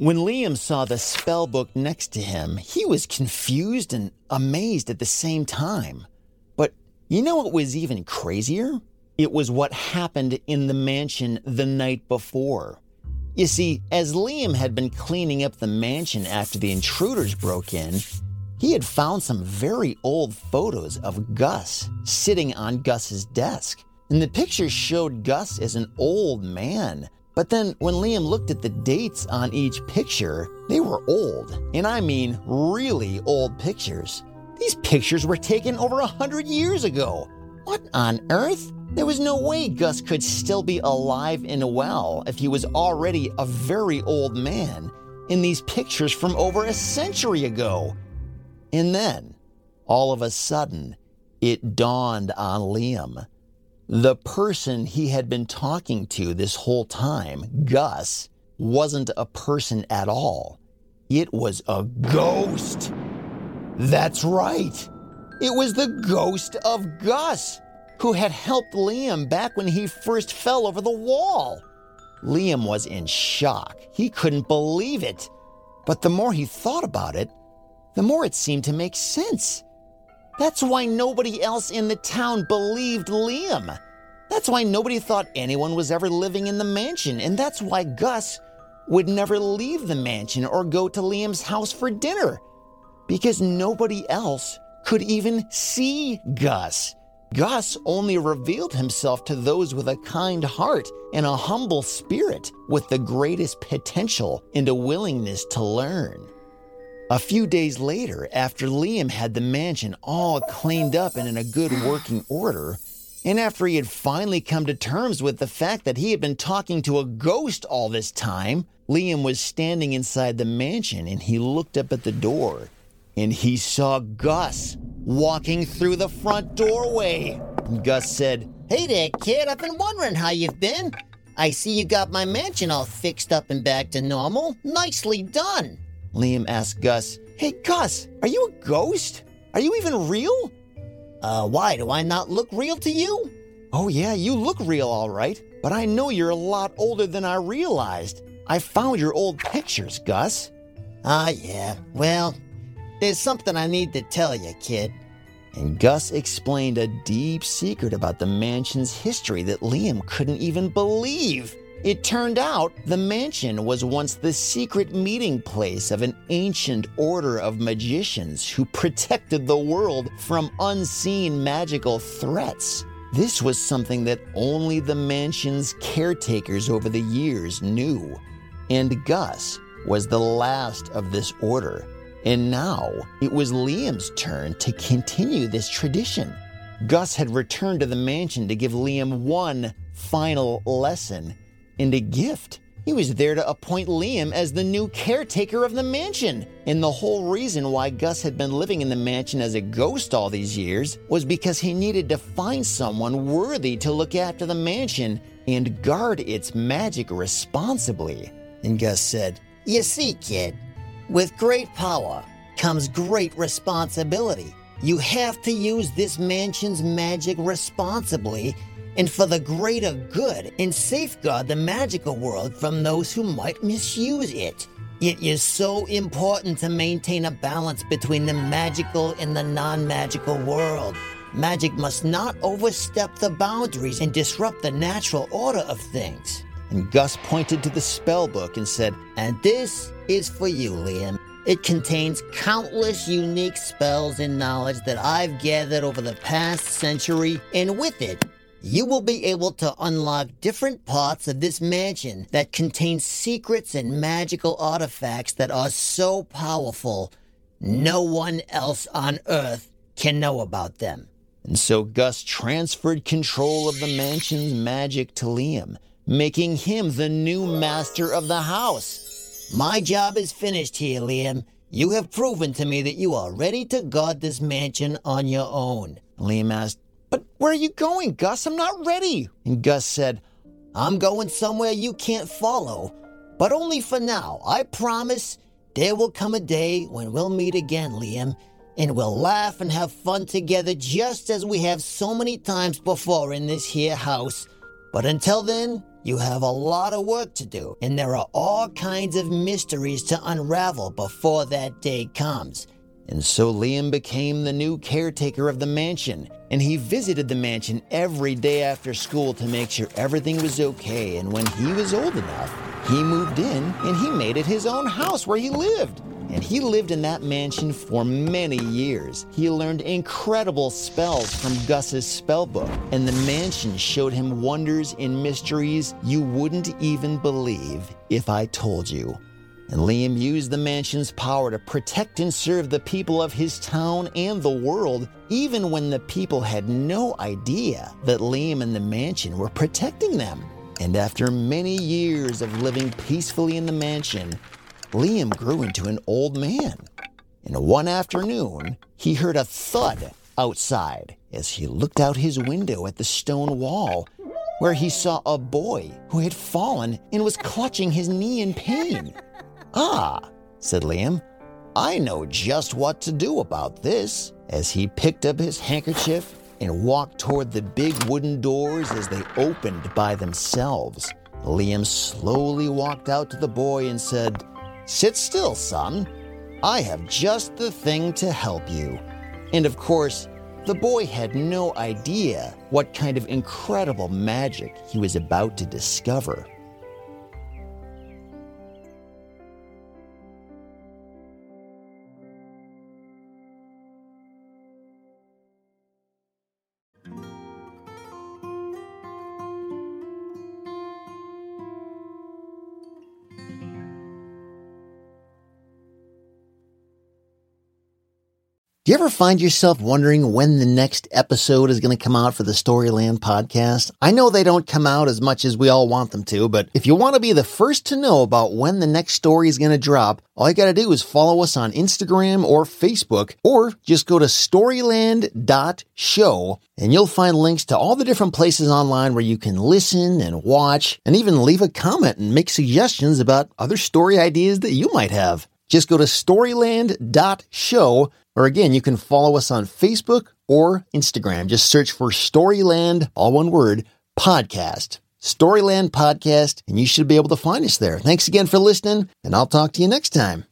When Liam saw the spell book next to him, he was confused and amazed at the same time. But you know what was even crazier? It was what happened in the mansion the night before. You see, as Liam had been cleaning up the mansion after the intruders broke in, he had found some very old photos of Gus sitting on Gus's desk. And the pictures showed Gus as an old man but then when Liam looked at the dates on each picture, they were old. And I mean really old pictures. These pictures were taken over a hundred years ago. What on earth? There was no way Gus could still be alive and well if he was already a very old man in these pictures from over a century ago. And then, all of a sudden, it dawned on Liam. The person he had been talking to this whole time, Gus, wasn't a person at all. It was a ghost. That's right. It was the ghost of Gus, who had helped Liam back when he first fell over the wall. Liam was in shock. He couldn't believe it. But the more he thought about it, the more it seemed to make sense. That's why nobody else in the town believed Liam. That's why nobody thought anyone was ever living in the mansion, and that's why Gus would never leave the mansion or go to Liam's house for dinner. Because nobody else could even see Gus. Gus only revealed himself to those with a kind heart and a humble spirit with the greatest potential and a willingness to learn. A few days later, after Liam had the mansion all cleaned up and in a good working order, and after he had finally come to terms with the fact that he had been talking to a ghost all this time, Liam was standing inside the mansion and he looked up at the door and he saw Gus walking through the front doorway. And Gus said, Hey there, kid. I've been wondering how you've been. I see you got my mansion all fixed up and back to normal. Nicely done. Liam asked Gus, Hey, Gus, are you a ghost? Are you even real? Uh, why? Do I not look real to you? Oh, yeah, you look real, all right. But I know you're a lot older than I realized. I found your old pictures, Gus. Ah, yeah. Well, there's something I need to tell you, kid. And Gus explained a deep secret about the mansion's history that Liam couldn't even believe. It turned out the mansion was once the secret meeting place of an ancient order of magicians who protected the world from unseen magical threats. This was something that only the mansion's caretakers over the years knew. And Gus was the last of this order. And now it was Liam's turn to continue this tradition. Gus had returned to the mansion to give Liam one final lesson and a gift. He was there to appoint Liam as the new caretaker of the mansion. And the whole reason why Gus had been living in the mansion as a ghost all these years was because he needed to find someone worthy to look after the mansion and guard its magic responsibly. And Gus said, You see, kid, with great power comes great responsibility. You have to use this mansion's magic responsibly and for the greater good and safeguard the magical world from those who might misuse it. It is so important to maintain a balance between the magical and the non magical world. Magic must not overstep the boundaries and disrupt the natural order of things. And Gus pointed to the spell book and said, And this is for you, Liam. It contains countless unique spells and knowledge that I've gathered over the past century, and with it, you will be able to unlock different parts of this mansion that contain secrets and magical artifacts that are so powerful, no one else on Earth can know about them. And so Gus transferred control of the mansion's magic to Liam, making him the new master of the house. My job is finished here, Liam. You have proven to me that you are ready to guard this mansion on your own. Liam asked, where are you going, Gus? I'm not ready. And Gus said, I'm going somewhere you can't follow, but only for now. I promise there will come a day when we'll meet again, Liam, and we'll laugh and have fun together just as we have so many times before in this here house. But until then, you have a lot of work to do, and there are all kinds of mysteries to unravel before that day comes. And so Liam became the new caretaker of the mansion, and he visited the mansion every day after school to make sure everything was okay. And when he was old enough, he moved in and he made it his own house where he lived. And he lived in that mansion for many years. He learned incredible spells from Gus's spell book, and the mansion showed him wonders and mysteries you wouldn't even believe if I told you. And Liam used the mansion's power to protect and serve the people of his town and the world, even when the people had no idea that Liam and the mansion were protecting them. And after many years of living peacefully in the mansion, Liam grew into an old man. And one afternoon, he heard a thud outside as he looked out his window at the stone wall, where he saw a boy who had fallen and was clutching his knee in pain. Ah, said Liam, I know just what to do about this. As he picked up his handkerchief and walked toward the big wooden doors as they opened by themselves, Liam slowly walked out to the boy and said, Sit still, son. I have just the thing to help you. And of course, the boy had no idea what kind of incredible magic he was about to discover. Do you ever find yourself wondering when the next episode is going to come out for the Storyland podcast? I know they don't come out as much as we all want them to, but if you want to be the first to know about when the next story is going to drop, all you got to do is follow us on Instagram or Facebook, or just go to storyland.show and you'll find links to all the different places online where you can listen and watch and even leave a comment and make suggestions about other story ideas that you might have. Just go to storyland.show or again, you can follow us on Facebook or Instagram. Just search for Storyland, all one word, podcast. Storyland Podcast, and you should be able to find us there. Thanks again for listening, and I'll talk to you next time.